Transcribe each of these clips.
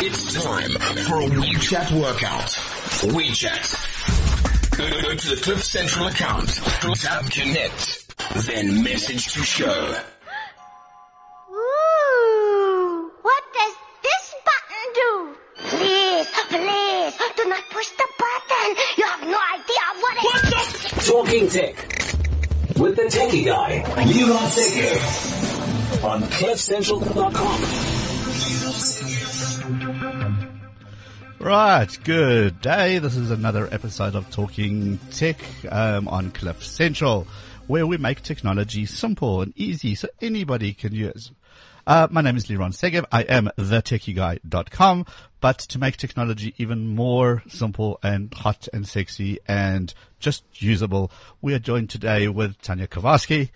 It's time for a WeChat workout. WeChat. Go, go to the Cliff Central account, tap connect, then message to show. Ooh, what does this button do? Please, please, do not push the button. You have no idea what it What the? Talking Tech with the techie guy, Liron Segev on CliffCentral.com. Right, good day. This is another episode of Talking Tech um, on Cliff Central, where we make technology simple and easy so anybody can use. Uh, my name is Liron Segev. I am thetechieguy.com. But to make technology even more simple and hot and sexy and just usable, we are joined today with Tanya Kovarsky.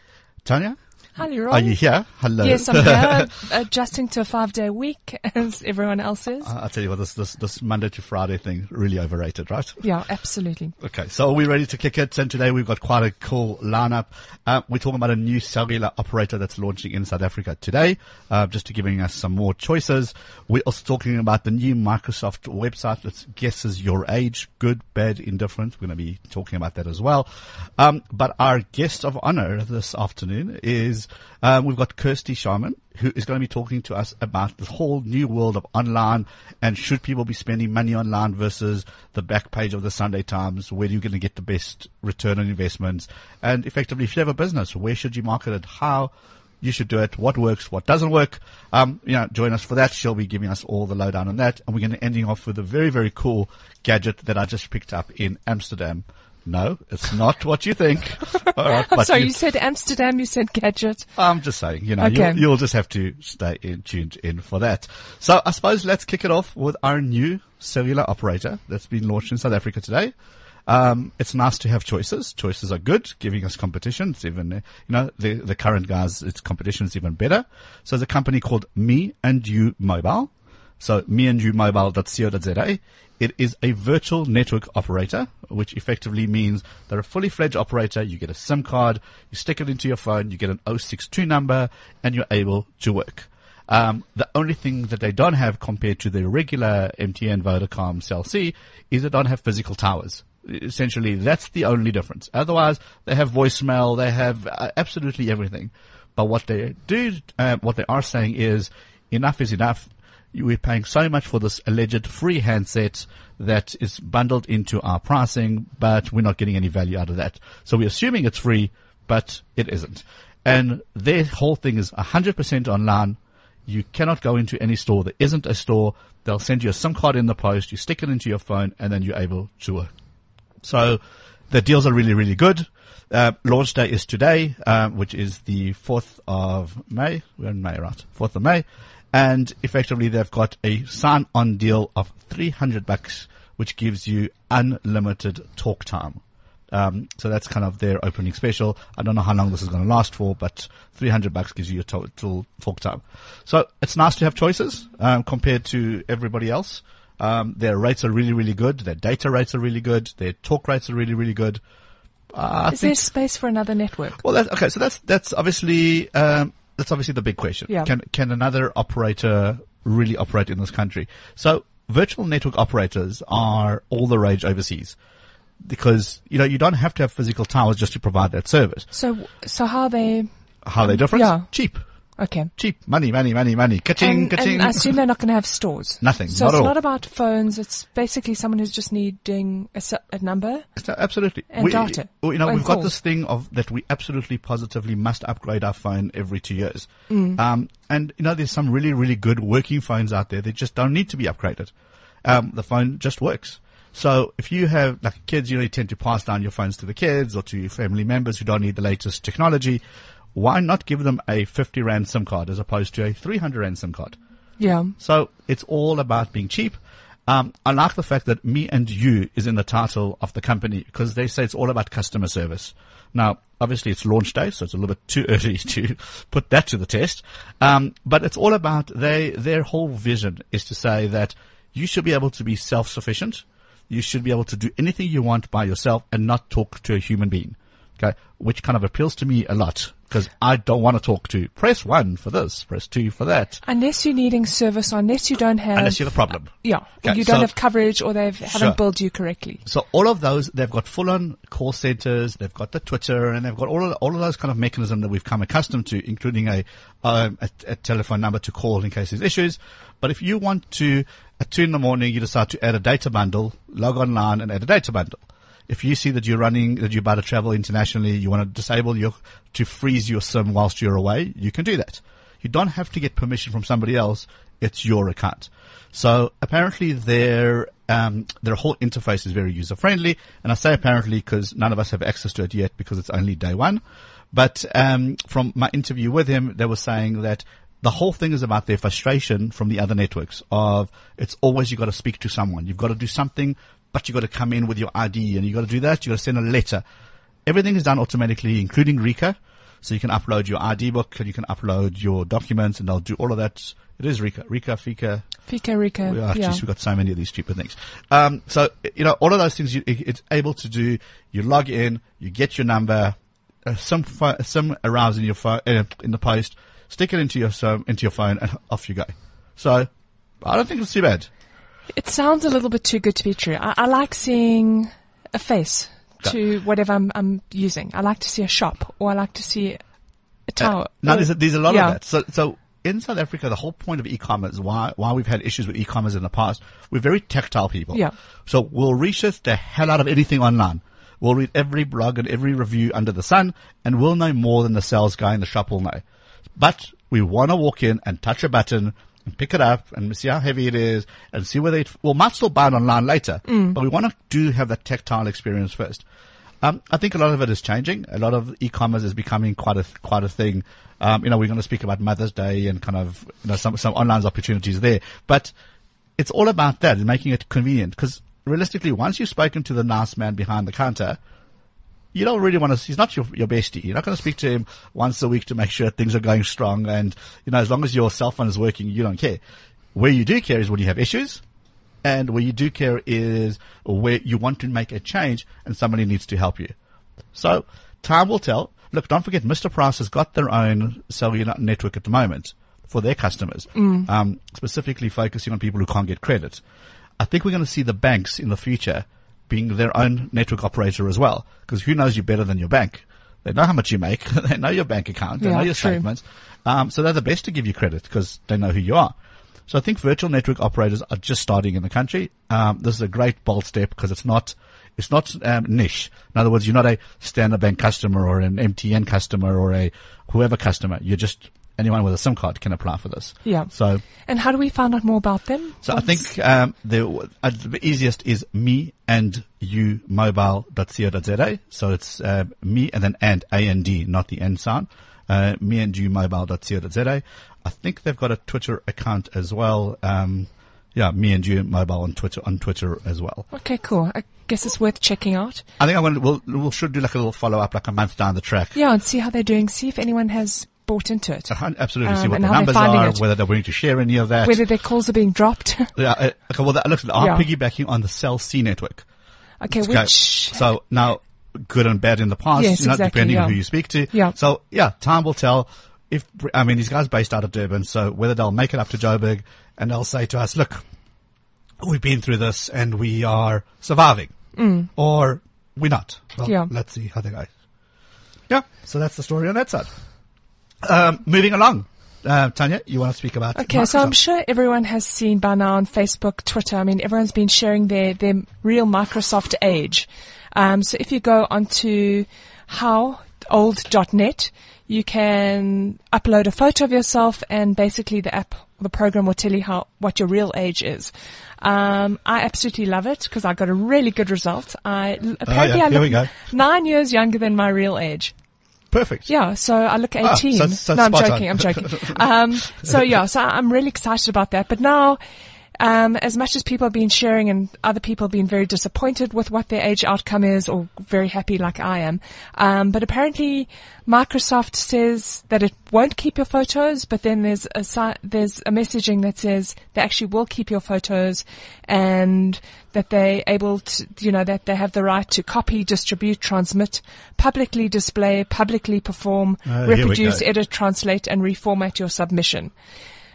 Tanya, Hi, Leroy. are you here? Hello. Yes, I'm here, adjusting to a five-day week, as everyone else is. I'll tell you what, this, this, this Monday to Friday thing, really overrated, right? Yeah, absolutely. Okay, so are we ready to kick it? And today we've got quite a cool lineup. Uh, we're talking about a new cellular operator that's launching in South Africa today, uh, just to giving us some more choices. We're also talking about the new Microsoft website that guesses your age, good, bad, indifferent. We're going to be talking about that as well. Um, but our guest of honor this afternoon is um, we've got Kirsty Sharman, who is going to be talking to us about the whole new world of online and should people be spending money online versus the back page of the Sunday Times, where are you're going to get the best return on investments. And effectively, if you have a business, where should you market it? How? You should do it. What works? What doesn't work? Um, you know, join us for that. She'll be giving us all the lowdown on that. And we're going to ending off with a very, very cool gadget that I just picked up in Amsterdam. No, it's not what you think. All right, but so you- you said Amsterdam, you said gadget. I'm just saying, you know, Okay. you'll, you'll just have to stay in, tuned in for that. So I suppose let's kick it off with our new cellular operator that's been launched in South Africa today. Um, it's nice to have choices. Choices are good, giving us competition. It's even, uh, you know, the, the current guys, its competition is even better. So there's a company called Me and You Mobile. So me and you mobile.co.za. It is a virtual network operator, which effectively means they're a fully fledged operator. You get a SIM card, you stick it into your phone, you get an 062 number, and you're able to work. Um, the only thing that they don't have compared to the regular MTN, Vodacom, Cell C is they don't have physical towers. Essentially, that's the only difference. Otherwise, they have voicemail, they have uh, absolutely everything. But what they do, uh, what they are saying is, enough is enough we're paying so much for this alleged free handset that is bundled into our pricing, but we're not getting any value out of that. So we're assuming it's free, but it isn't. And their whole thing is 100% online. You cannot go into any store. There isn't a store. They'll send you a SIM card in the post. You stick it into your phone and then you're able to work. So the deals are really, really good. Uh, launch day is today, um, which is the 4th of May. We're in May, right? 4th of May. And effectively they've got a sign on deal of 300 bucks, which gives you unlimited talk time. Um, so that's kind of their opening special. I don't know how long this is going to last for, but 300 bucks gives you a total talk time. So it's nice to have choices, um, compared to everybody else. Um, their rates are really, really good. Their data rates are really good. Their talk rates are really, really good. Uh, Is think, there space for another network? well, that, okay, so that's, that's obviously, um, that's obviously the big question. Yeah. Can, can another operator really operate in this country? So virtual network operators are all the rage overseas because, you know, you don't have to have physical towers just to provide that service. So, so how are they? How are they different? Yeah. Cheap. Okay. Cheap. Money, money, money, money. Ka-ching, And, ka-ching. and I assume they're not going to have stores. Nothing, So not it's all. not about phones. It's basically someone who's just needing a number. So, Absolutely. And data. You know, we've got this thing of that we absolutely positively must upgrade our phone every two years. Mm. Um, and you know, there's some really, really good working phones out there that just don't need to be upgraded. Um, the phone just works. So if you have like kids, you know, you tend to pass down your phones to the kids or to your family members who don't need the latest technology. Why not give them a 50 rand SIM card as opposed to a 300 rand SIM card? Yeah. So it's all about being cheap. Um, I like the fact that me and you is in the title of the company because they say it's all about customer service. Now, obviously it's launch day, so it's a little bit too early to put that to the test. Um, but it's all about they, their whole vision is to say that you should be able to be self-sufficient. You should be able to do anything you want by yourself and not talk to a human being. Okay. Which kind of appeals to me a lot because I don't want to talk to press one for this, press two for that. Unless you're needing service, or unless you don't have, Unless you're the problem. yeah, Okay, you don't so- have coverage, or they haven't billed you correctly. So all of those, they've got full-on call centers, they've got the Twitter, and they've got all of, all of those kind of mechanism that we've come accustomed to, including a, um, a, a telephone number to call in case there's issues. But if you want to, at two in the morning, you decide to add a data bundle, log online and add a data bundle. If you see that you're running, that you're about to travel internationally, you want to disable your, to freeze your SIM whilst you're away, you can do that. You don't have to get permission from somebody else. It's your account. So apparently their, um, their whole interface is very user friendly. And I say apparently because none of us have access to it yet because it's only day one. But, um, from my interview with him, they were saying that the whole thing is about their frustration from the other networks of it's always you got to speak to someone. You've got to do something, but you got to come in with your ID and you got to do that. You got to send a letter. Everything is done automatically, including RICA. So you can upload your ID book and you can upload your documents and they'll do all of that. It is RICA, RICA, FICA. FICA RICA, Oh, yeah. geez, we've got so many of these stupid things. Um, so, you know, all of those things you, it- it's able to do. You log in, you get your number, uh, some, some arrives in your phone, uh, in the post, stick it into your, um, into your phone and off you go. So, I don't think it's too bad. It sounds a little bit too good to be true. I, I like seeing a face to whatever I'm, I'm using. I like to see a shop, or I like to see a tower. Uh, no, or- there's a, there's a lot yeah. of that. So, so in South Africa, the whole point of e-commerce, why, why we've had issues with e-commerce in the past, we're very tactile people. Yeah. So we'll research the hell out of anything online. We'll read every blog and every review under the sun, and we'll know more than the sales guy in the shop will know. But we want to walk in and touch a button and pick it up and see how heavy it is and see whether it, well, might still buy it online later, Mm. but we want to do have that tactile experience first. Um, I think a lot of it is changing. A lot of e-commerce is becoming quite a quite a thing. Um, you know, we're going to speak about Mother's Day and kind of you know some some online opportunities there, but it's all about that and making it convenient. Because realistically, once you've spoken to the nice man behind the counter, you don't really want to. He's not your your bestie. You're not going to speak to him once a week to make sure things are going strong. And you know, as long as your cell phone is working, you don't care. Where you do care is when you have issues, and where you do care is where you want to make a change and somebody needs to help you. So time will tell. Look, don't forget, Mr. Price has got their own cellular network at the moment for their customers, um, specifically focusing on people who can't get credit. I think we're going to see the banks in the future being their own network operator as well, because who knows you better than your bank? They know how much you make. they know your bank account. They Yeah, know your true. statements. Um, so they're the best to give you credit because they know who you are. So I think virtual network operators are just starting in the country. Um, this is a great bold step because it's not, it's not um, niche. In other words, you're not a Standard Bank customer or an MTN customer or a whoever customer. You're just anyone with a SIM card can apply for this. Yeah. So And how do we find out more about them? so I think um, the, uh, the easiest is me and you mobile.co.za. So it's uh, me and then and a n d, not the n sound. Uh, me and you mobile.co.za. I think they've got a Twitter account as well. Um, yeah, me and you mobile on Twitter on Twitter as well. Okay, cool. I guess it's worth checking out. I think I'm going to we'll we'll should do like a little follow up like a month down the track. Yeah, and see how they're doing. See if anyone has bought into it. Uh, Absolutely, see Um, what the numbers are, it. whether they're willing to share any of that. Whether their calls are being dropped. yeah, uh, okay, well, that, look, they are Yeah. piggybacking on the Cell C network. okay, which So now, good and bad in the past, Yes, you know, exactly, depending on who you speak to. Yeah. So yeah, time will tell. If I mean these guys based out of Durban, so whether they'll make it up to Joburg and they'll say to us, "Look, we've been through this and we are surviving," or we're not. Well, Mm. Yeah. let's see how they go. Yeah. So that's the story on that side. Um, moving along, uh, Tanya, you want to speak about? Okay, so I'm sure everyone has seen by now on Facebook, Twitter. I mean, everyone's been sharing their their real Microsoft age. Um, so if you go onto howold.net, you can upload a photo of yourself, and basically the app, the program will tell you how what your real age is. Um, I absolutely love it because I got a really good result. I apparently Oh, yeah, I look nine years younger than my real age. Perfect. Yeah, so I look 18. Ah, so- so no, I'm joking, on. I'm joking. Um, so yeah, so I'm really excited about that. But now, um, as much as people have been sharing and other people have been very disappointed with what their age outcome is or very happy like I am. Um, but apparently Microsoft says that it won't keep your photos, but then there's a, si- there's a messaging that says they actually will keep your photos and that they're able to, you know, that they have the right to copy, distribute, transmit, publicly display, publicly perform, Uh, reproduce, edit, translate and reformat your submission.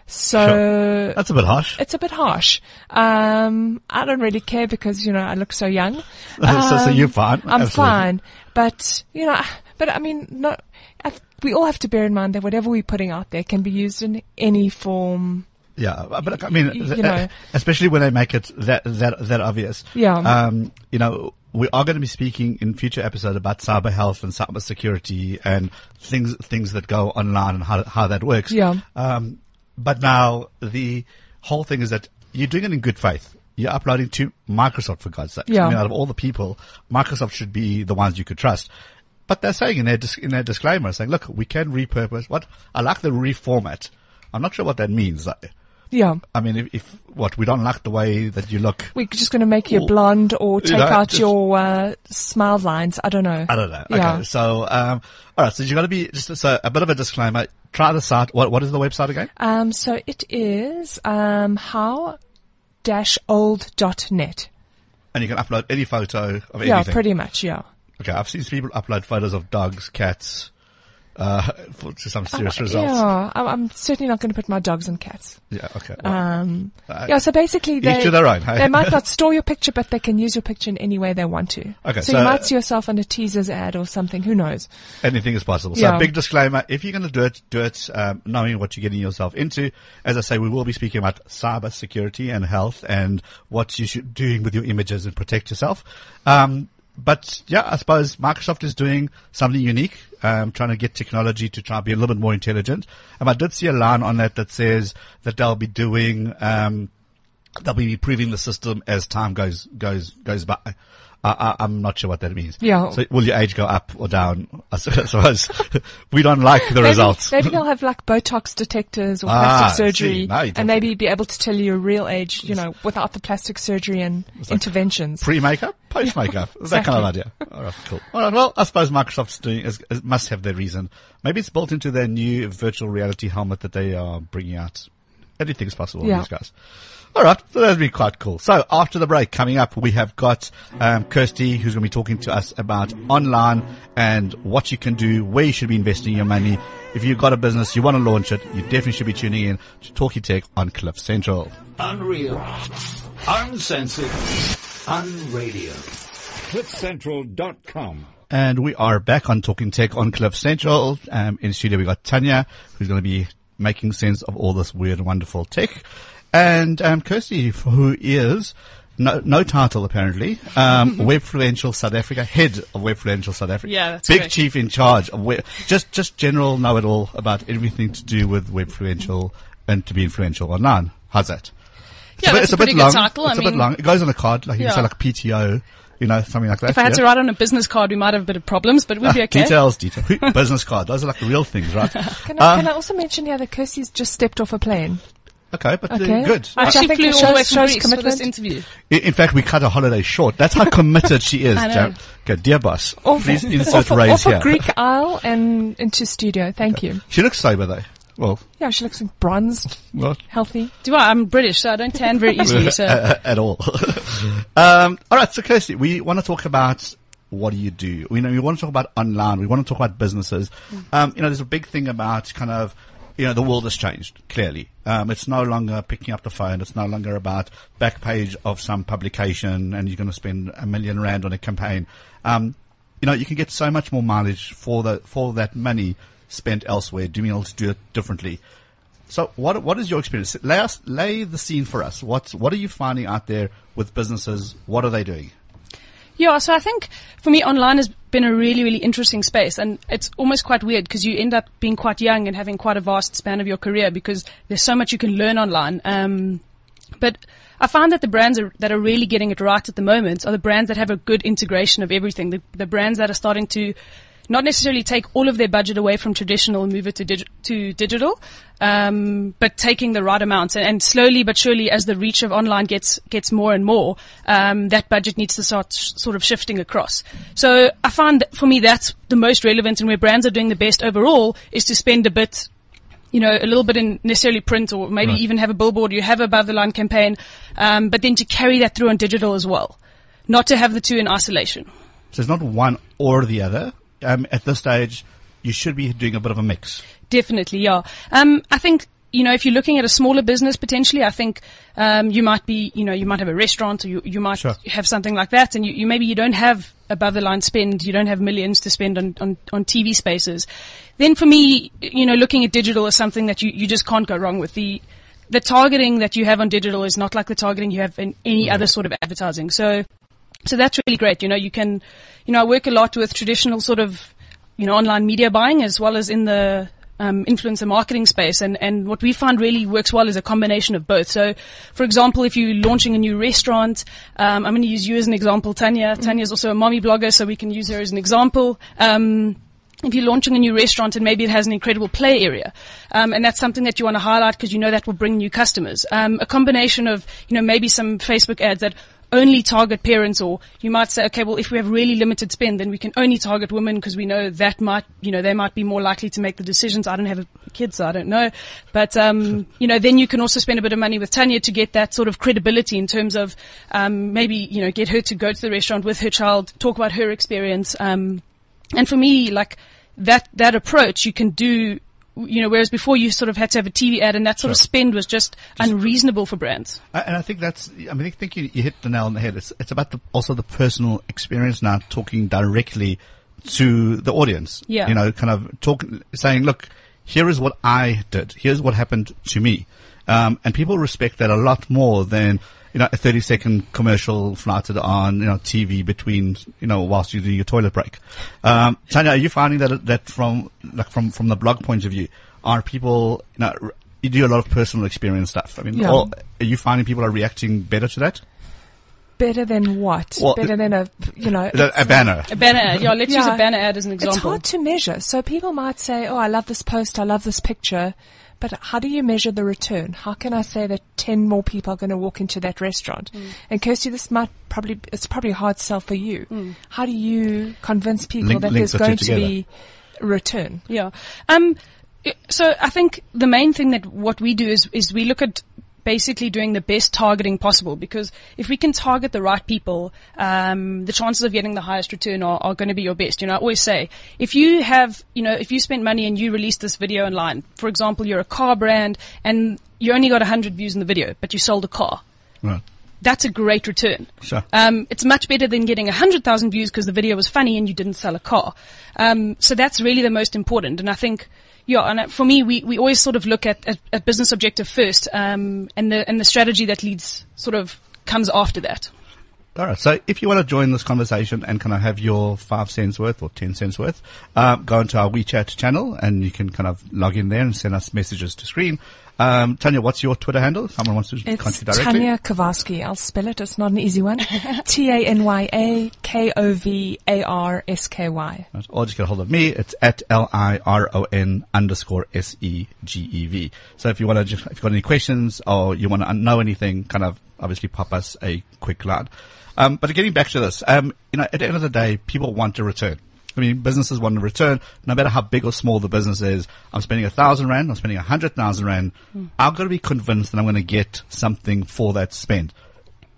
So Sure. That's a bit harsh. it's a bit harsh. Um, I don't really care because, you know, I look so young. So- so Um, you're fine. I'm Absolutely. fine. But, you know, but I mean, no, I, we all have to bear in mind that whatever we're putting out there can be used in any form. Yeah, but I mean, You know. especially when they make it that that that obvious. Yeah. Um, you know, we are going to be speaking in future episodes about cyber health and cyber security and things things that go online and how how that works. Yeah. Um, but now the whole thing is that you're doing it in good faith. You're uploading to Microsoft for God's sake. Yeah. I mean, out of all the people, Microsoft should be the ones you could trust. But they're saying in their dis- in their disclaimer, saying, "Look, we can repurpose." What I like the reformat. I'm not sure what that means. though. Yeah. I mean, if, if what we don't like the way that you look, We're just going to make you blonde or take know, out just- your uh, smile lines. I don't know. I don't know. Yeah. Okay, so um, all right, so you've got to be just so a bit of a disclaimer. Try the site. What what is the website again? Um, so it is um, how dash old dot net. And you can upload any photo of anything. Yeah, pretty much. Yeah. Okay, I've seen people upload photos of dogs, cats, uh, for, to some serious results. Yeah, I'm, I'm certainly not going to put my dogs and cats. Yeah, okay. well, Um, Uh, yeah, so basically they, to their own, hey? they might not store your picture, but they can use your picture in any way they want to. Okay, so, so- you might see yourself on a teaser's ad or something. Who knows? anything is possible. So Yeah. big disclaimer, if you're going to do it, do it um, knowing what you're getting yourself into. As I say, we will be speaking about cyber security and health and what you should doing with your images and protect yourself. Um, but yeah, I suppose Microsoft is doing something unique, um, trying to get technology to try and be a little bit more intelligent. Um, I did see a line on that that says that they'll be doing, um, they'll be improving the system as time goes goes goes by. I, I'm not sure what that means. Yeah. So will your age go up or down? I suppose we don't like the Maybe, results. maybe they'll have like Botox detectors or Ah, plastic see. surgery and maybe be able to tell you your real age, you know, without the plastic surgery and interventions. Pre makeup, post makeup, that kind of idea. All right, cool. All right, well, I suppose Microsoft's doing is, is, must have their reason. Maybe it's built into their new virtual reality helmet that they are bringing out. Anything's possible with these guys. All right, so that'd be quite cool. So after the break, coming up, we have got um, Kirsty, who's going to be talking to us about online and what you can do, where you should be investing your money. If you've got a business, you want to launch it, you definitely should be tuning in to Talkie Tech on Cliff Central. Unreal. Uncensored. Unradio. CliffCentral.com. And we are back on Talking Tech on Cliff Central. Um, in studio, we got Tanya, who's going to be making sense of all this weird and wonderful tech. And um, Kirsty, who is no, no title apparently, um, Webfluential South Africa, head of Webfluential South Africa. Yeah, that's Big correct. chief in charge of web, just, just general know-it-all about everything to do with Webfluential and to be influential online. How's that? It's Yeah, a bit, that's it's a a bit good long. title. I It's a bit long. It goes on a card, like you can say like PTO, you know, something like that. If I had yeah? to write on a business card, we might have a bit of problems, but we'll be okay. Details, detail. Business card. Those are like the real things, right? Can I, Uh, can I also mention here that Kirsty's just stepped off a plane? okay, but uh, Okay. good. I I actually think flew it all the way shows- from shows Greece for this interview. In, in fact, we cut a holiday short. That's how committed she is, I know. Okay, dear boss, Off, please insert off, raise off here. a Greek Isle and into studio. Thank you. She looks sober though. Well, Yeah, she looks bronzed, well, healthy. Do I? I'm British, so I don't tan very easily. So at all. um, all right, so Kirsty, we want to talk about what do you do? We know we want to talk about online. We want to talk about businesses. Um, you know, there's a big thing about kind of, you know, the world has changed clearly. Um, it's no longer picking up the phone. It's no longer about back page of some publication and you're going to spend a million rand on a campaign. Um, you know, you can get so much more mileage for the for that money spent elsewhere, doing able to do it differently. So what what is your experience? Lay us lay the scene for us. What what are you finding out there with businesses? What are they doing? yeah, so I think for me, online has been a really, really interesting space, and it's almost quite weird because you end up being quite young and having quite a vast span of your career because there's so much you can learn online. Um, but I find that the brands are, that are really getting it right at the moment are the brands that have a good integration of everything. The, the brands that are starting to not necessarily take all of their budget away from traditional and move it to, dig- to digital, um, but taking the right amounts and, and slowly but surely as the reach of online gets gets more and more, um, that budget needs to start sh- sort of shifting across. So I find that for me that's the most relevant and where brands are doing the best overall is to spend a bit you know, a little bit in necessarily print or maybe Right. even have a billboard, you have above the line campaign, um, but then to carry that through on digital as well. Not to have the two in isolation. So it's not one or the other. Um, at this stage, you should be doing a bit of a mix. Definitely, yeah. Um, I think, you know, if you're looking at a smaller business potentially, I think, um, you might be, you know, you might have a restaurant or you, you might Sure. have something like that and you, you maybe you don't have above the line spend, you don't have millions to spend on, on, on TV spaces. Then for me, you know, looking at digital is something that you, you just can't go wrong with. The, the targeting that you have on digital is not like the targeting you have in any other sort of advertising. So, so that's really great. You know, you can, you know, I work a lot with traditional sort of, you know, online media buying as well as in the um, influencer marketing space. And, and what we find really works well is a combination of both. So, for example, if you're launching a new restaurant, um, I'm going to use you as an example, Tanya. Tanya is also a mommy blogger, so we can use her as an example. Um, if you're launching a new restaurant and maybe it has an incredible play area, um, and that's something that you want to highlight because you know that will bring new customers. Um, a combination of, you know, maybe some Facebook ads that only target parents or you might say, okay, well, if we have really limited spend, then we can only target women because we know that might, you know, they might be more likely to make the decisions. I don't have kids, so I don't know. But, um, you know, then you can also spend a bit of money with Tanya to get that sort of credibility in terms of, um, maybe, you know, get her to go to the restaurant with her child, talk about her experience, um, and for me, like that, that approach you can do, you know, whereas before you sort of had to have a TV ad and that sort of spend was just, unreasonable for brands. And I think that's, I mean, I think you, you hit the nail on the head. It's, it's about the, also the personal experience now, talking directly to the audience. Yeah. You know, kind of talking, saying, look, here is what I did. Here's what happened to me. Um, and people respect that a lot more than, you know, a 30 second commercial flouted on, you know, TV between, you know, whilst you do your toilet break. Um, Tanya, are you finding that, that from, like, from, from the blog point of view, are people, you know, you do a lot of personal experience stuff. I mean, Yeah. all, are you finding people are reacting better to that? Better than what? Well, Better than a, you know. A, a banner. A banner ad. Yeah, let's use a banner ad as an example. It's hard to measure. So people might say, oh, I love this post, I love this picture. But how do you measure the return? How can I say that 10 more people are going to walk into that restaurant? Mm. And Kirsty, this might probably, it's probably a hard sell for you. Mm. How do you convince people Link- that there's going to be a return? Yeah. Um, so I think the main thing that what we do is, is we look at basically doing the best targeting possible because if we can target the right people, um, the chances of getting the highest return are, are going to be your best. You know, I always say, if you have, you know, if you spend money and you release this video online, for example, you're a car brand and you only got 100 views in the video, but you sold a car. Right. That's a great return. Sure. Um, it's much better than getting 100,000 views because the video was funny and you didn't sell a car. Um, so that's really the most important. And I think, yeah, and uh, for me, we, we always sort of look at, at, at business objective first, um, and the, and the strategy that leads sort of comes after that. All right. So if you want to join this conversation and kind of have your five cents worth or ten cents worth, um, go into our WeChat channel and you can kind of log in there and send us messages to screen. Um, Tanya, what's your Twitter handle? Someone wants to It's contact you directly. Tanya Kovarsky. I'll spell it. It's not an easy one. T-A-N-Y-A-K-O-V-A-R-S-K-Y. Right. Or just get a hold of me. It's at L-I-R-O-N underscore S-E-G-E-V. So if you want to just, if you've got any questions or you want to know anything, kind of obviously pop us a quick line. Um, but getting back to this, um, you know, at the end of the day, people want to return. I mean, businesses want to return, no matter how big or small the business is. I'm spending a thousand rand, I'm spending a hundred thousand rand. I've got to be convinced that I'm going to get something for that spend.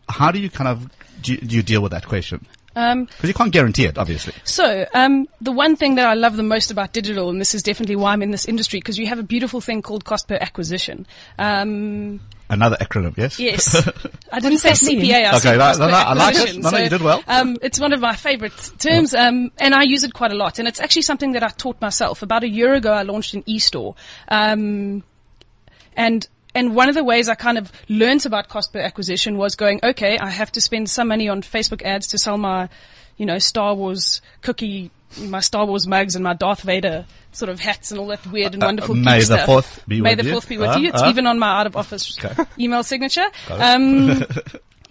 How do you kind of, do you, do you deal with that question? Um, Because you can't guarantee it, obviously. So, um, the one thing that I love the most about digital, and this is definitely why I'm in this industry, because you have a beautiful thing called cost per acquisition. Um, Another acronym, yes? Yes. I didn't say does that mean? CPA. I Okay, said no, cost no, per no, I like it. acquisition. No, no, you did well. Um, it's one of my favorite terms, um, and I use it quite a lot. And it's actually something that I taught myself. About a year ago, I launched an e-store. Um, and and one of the ways I kind of learned about cost per acquisition was going, okay, I have to spend some money on Facebook ads to sell my, you know, Star Wars cookie, my Star Wars mugs and my Darth Vader sort of hats and all that weird and Uh, wonderful May the stuff. fourth be May with the you. fourth be with Uh, you. It's uh. even on my out of office Okay. email signature. Um,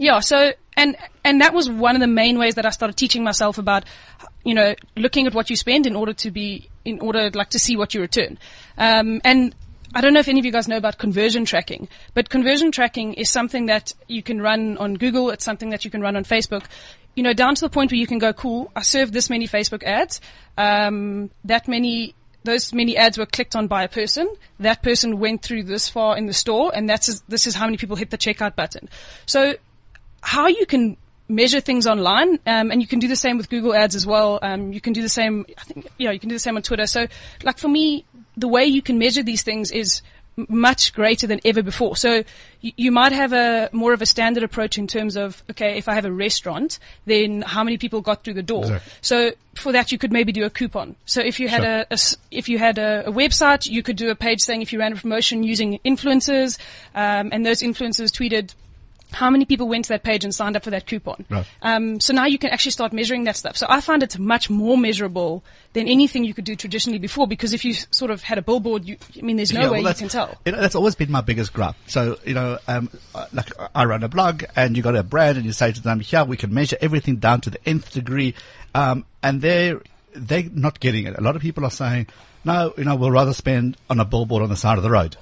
Yeah, so and and that was one of the main ways that I started teaching myself about, you know, looking at what you spend in order to be in order like to see what you return. Um, and I don't know if any of you guys know about conversion tracking, but conversion tracking is something that you can run on Google. It's something that you can run on Facebook. You know, down to the point where you can go, cool, I served this many Facebook ads, um, that many those many ads were clicked on by a person. That person went through this far in the store, and that's this is how many people hit the checkout button. So, how you can measure things online, um, and you can do the same with Google Ads as well. Um, you can do the same. I think yeah, you can do the same on Twitter. So, like for me, the way you can measure these things is much greater than ever before. So you, you might have a more of a standard approach in terms of okay, if I have a restaurant, then how many people got through the door? Exactly. So for that, you could maybe do a coupon. So if you had Sure. a, a if you had a, a website, you could do a page saying if you ran a promotion using influencers, um, and those influencers tweeted. How many people went to that page and signed up for that coupon? Right. Um, so now you can actually start measuring that stuff. So I find it's much more measurable than anything you could do traditionally before because if you sort of had a billboard, you, I mean, there's no Yeah, way you can tell. You know, that's always been my biggest gripe. So, you know, um, like I run a blog and you got a brand and you say to them, here, we can measure everything down to the nth degree. Um, and they're, they're not getting it. A lot of people are saying, no, you know, we'll rather spend on a billboard on the side of the road.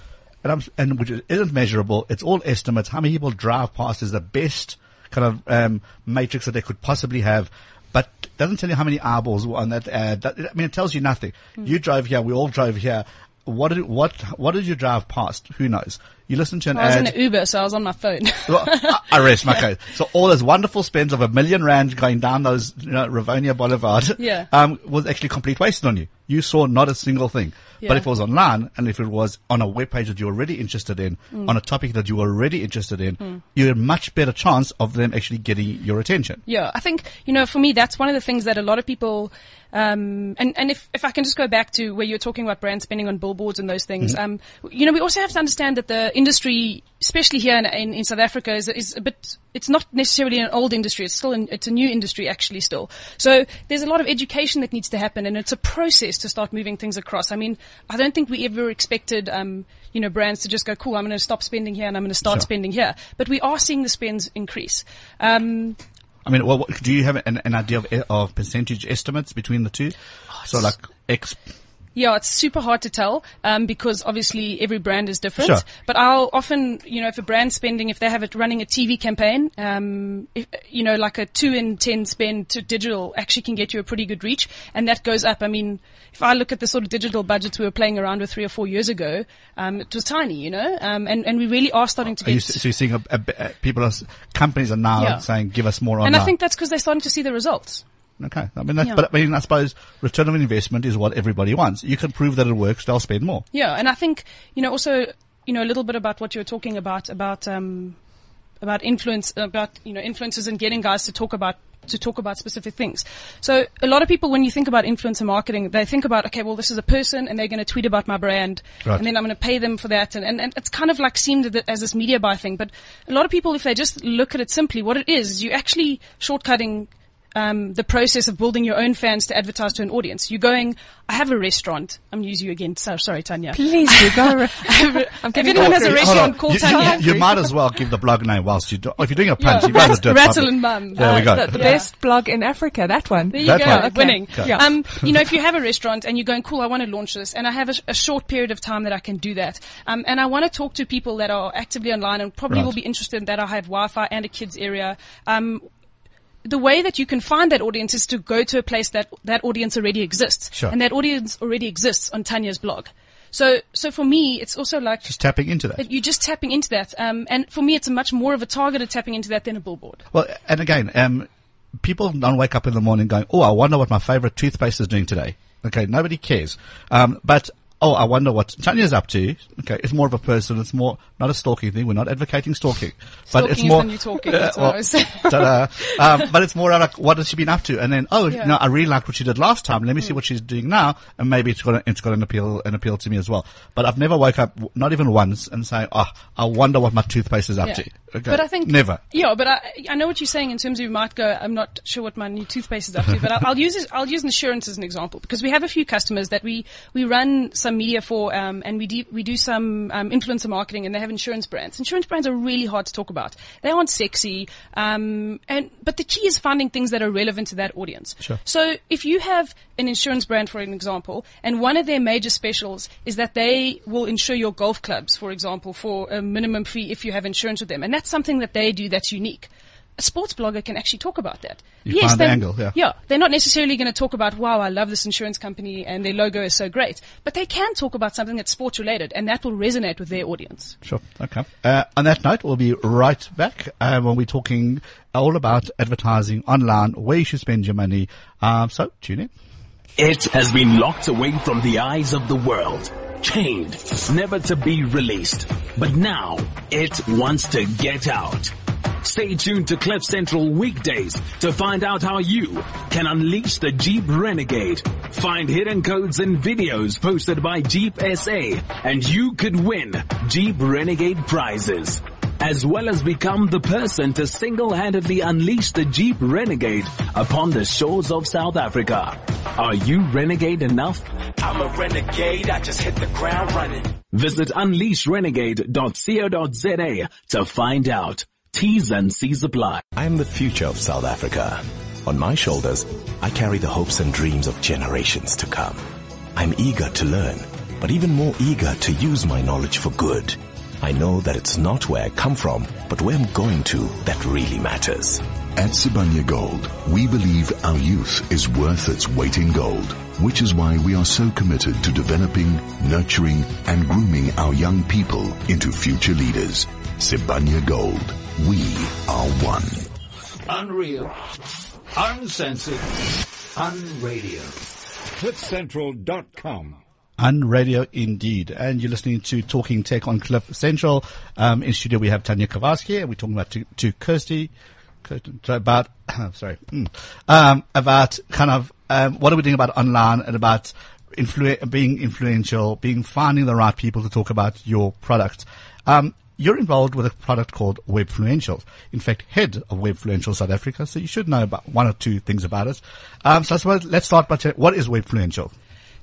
And I'm, and which isn't measurable. It's all estimates. How many people drive past is the best kind of, um, matrix that they could possibly have. But it doesn't tell you how many eyeballs were on that ad. That, I mean, it tells you nothing. You drove here. We all drove here. What did, what, what did you drive past? Who knows? You listen to an ad. I was in an Uber, so I was on my phone. Well, I- I rest my case. So all those wonderful spends of a million rand going down those, you know, Rivonia Boulevard, Yeah. um, was actually complete wasted on you. You saw not a single thing. But if it was online and if it was on a web page that you're already interested in, Mm. on a topic that you're already interested in, you had a much better chance of them actually getting your attention. Yeah, I think you know, for me, that's one of the things that a lot of people, um, and and if if I can just go back to where you're talking about brand spending on billboards and those things, um, you know, we also have to understand that the industry, especially here in, in, in South Africa, is is a bit. It's not necessarily an old industry. It's still an, it's a new industry actually still. So there's a lot of education that needs to happen, and it's a process to start moving things across. I mean, I don't think we ever expected. Um, you know, brands to just go, cool, I'm going to stop spending here and I'm going to start Sure. spending here. But we are seeing the spends increase. Um, I mean, well, what, do you have an, an idea of, of percentage estimates between the two? Oh, so like X, Yeah, it's super hard to tell um, because obviously every brand is different. Sure. But I'll often, you know, if a brand's spending, if they have it running a TV campaign, um, if, you know, like a two in ten spend to digital actually can get you a pretty good reach, and that goes up. I mean, if I look at the sort of digital budgets we were playing around with three or four years ago, um, it was tiny, you know, um, and and we really are starting to are you, so you're seeing a, a, a- people are, companies are now Yeah. saying, give us more online. and I think that's because they're starting to see the results. Okay. I mean, that, Yeah. but I mean, I suppose return on investment is what everybody wants. You can prove that it works, they'll spend more. Yeah, and I think you know also you know a little bit about what you were talking about about um, about influence about you know influencers and getting guys to talk about to talk about specific things. So a lot of people, when you think about influencer marketing, they think about okay, well, this is a person and they're going to tweet about my brand, Right. and then I'm going to pay them for that, and, and and it's kind of like seemed as this media buy thing. But a lot of people, if they just look at it simply, what it is, is you're actually shortcutting um, the process of building your own fans to advertise to an audience. You're going, I have a restaurant. I'm using you again. So, sorry, Tanya. Please do go. I have a- I'm if giving anyone you has a restaurant, on. call you, Tanya. you, you might as well give the blog name whilst you do. If you're doing a punch, Yeah, you might as well do it. rattle public. and mum. There we Uh, go. The, the Yeah. best blog in Africa, that one. There you That go, one. Okay. winning. Okay. Yeah. Um, you know, if you have a restaurant and you're going, cool, I want to launch this, and I have a, a short period of time that I can do that, um, and I want to talk to people that are actively online and probably Right. will be interested in that I have Wi-Fi and a kids area. Um, the way that you can find that audience is to go to a place that that audience already exists, Sure. and that audience already exists on Tanya's blog. So, so for me, it's also like Just tapping into that. you're just tapping into that. Um, and for me, it's a much more of a targeted tapping into that than a billboard. Well, and again, um, people don't wake up in the morning going, "Oh, I wonder what my favorite toothpaste is doing today." Okay, nobody cares. Um, but oh, I wonder what Tanya's up to. Okay, it's more of a person. It's more not a stalking thing. We're not advocating stalking, but Stalking it's is more. you're talking, I was um, but it's more like what has she been up to? And then oh, Yeah. Mm. you know, I really liked what she did last time. Let me see what she's doing now, and maybe it's got it's got an appeal an appeal to me as well. But I've never woke up, not even once, and say, oh, I wonder what my toothpaste is up Yeah. to. Okay, But I think never. Yeah, but I, I know what you're saying in terms of you might go. I'm not sure what my new toothpaste is up to, but I'll, I'll use I'll use insurance as an example because we have a few customers that we we run some media for, um, and we do we do some um, influencer marketing, and they have insurance brands. Insurance brands are really hard to talk about. They aren't sexy, um, and but the key is finding things that are relevant to that audience. Sure. So if you have an insurance brand, for an example, and one of their major specials is that they will insure your golf clubs, for example, for a minimum fee if you have insurance with them, and that's something that they do that's unique. A sports blogger can actually talk about that. You find the they- angle, yeah. yeah, they're not necessarily going to talk about, wow, I love this insurance company and their logo is so great. But they can talk about something that's sports related and that will resonate with their audience. Sure. Okay. Uh, on that note, we'll be right back uh, when we're talking all about advertising online, where you should spend your money. Um, so tune in. It has been locked away from the eyes of the world, chained, never to be released. But now, it wants to get out. Stay tuned to Cliff Central weekdays to find out how you can unleash the Jeep Renegade. Find hidden codes and videos posted by Jeep SA and you could win Jeep Renegade prizes. As well as become the person to single-handedly unleash the Jeep Renegade upon the shores of South Africa. Are you renegade enough? I'm a renegade, I just hit the ground running. Visit unleashrenegade.co.za to find out. T's and C's apply. I am the future of South Africa. On my shoulders, I carry the hopes and dreams of generations to come. I'm eager to learn, but even more eager to use my knowledge for good. I know that it's not where I come from, but where I'm going to that really matters. At Sibanye Gold, we believe our youth is worth its weight in gold, which is why we are so committed to developing, nurturing, and grooming our young people into future leaders. Sibanye Gold, we are one. Unreal. Uncensored. Unradio. CliffCentral.com. Unradio indeed. And you're listening to Talking Tech on Cliff Central. Um, in studio we have Tanya Kovarsky and we're talking about to, to Kirsty, about, sorry, mm, um, about kind of, um, what are we doing about online and about influ- being influential, being finding the right people to talk about your product. Um, you're involved with a product called Webfluential. In fact, head of Webfluential South Africa, so you should know about one or two things about it. Um, so I suppose let's start by telling, what is Webfluential?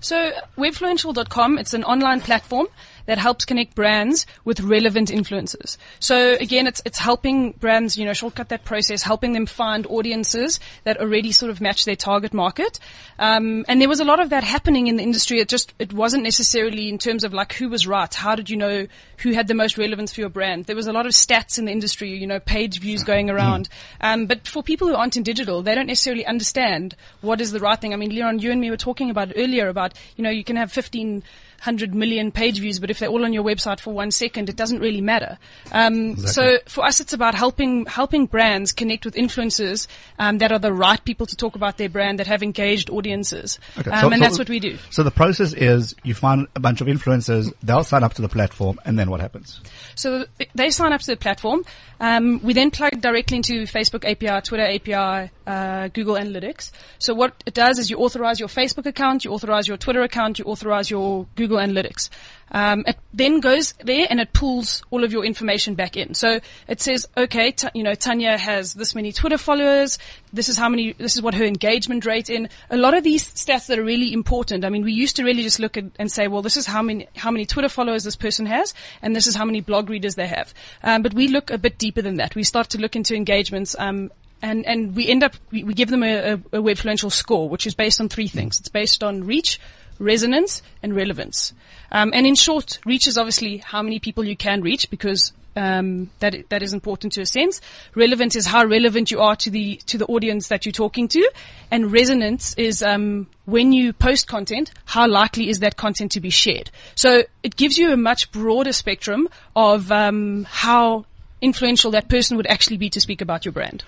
So webfluential.com, it's an online platform that helps connect brands with relevant influencers. So again, it's, it's helping brands, you know, shortcut that process, helping them find audiences that already sort of match their target market. Um, and there was a lot of that happening in the industry. It just, it wasn't necessarily in terms of like who was right. How did you know who had the most relevance for your brand? There was a lot of stats in the industry, you know, page views going around. Um, but for people who aren't in digital, they don't necessarily understand what is the right thing. I mean, Liron, you and me were talking about earlier about, you know, you can have 1500 million page views, but if they're all on your website for one second, it doesn't really matter. Um, So for us, it's about helping, helping brands connect with influencers, um, that are the right people to talk about their brand, that have engaged audiences. Okay, Um, so- and so- that's what we do. So the process is you find a bunch of influencers, they'll sign up to the platform, and then what happens? So they sign up to the platform. Um, we then plug directly into Facebook API, Twitter API, uh, Google Analytics. So what it does is you authorize your Facebook account, you authorize your Twitter account, you authorize your Google Analytics. Um, it then goes there and it pulls all of your information back in. So it says, okay, t- you know, Tanya has this many Twitter followers. This is how many, this is what her engagement rate in. A lot of these stats that are really important. I mean, we used to really just look at and say, well, this is how many, how many Twitter followers this person has and this is how many blog readers they have. Um, but we look a bit deeper than that. We start to look into engagements, um, and, and we end up, we, we give them a, a, score, which is based on three things. It's based on reach, resonance, and relevance. Um, and in short, reach is obviously how many people you can reach because um, that that is important to a sense. Relevant is how relevant you are to the to the audience that you're talking to, and resonance is um, when you post content, how likely is that content to be shared. So it gives you a much broader spectrum of um, how influential that person would actually be to speak about your brand.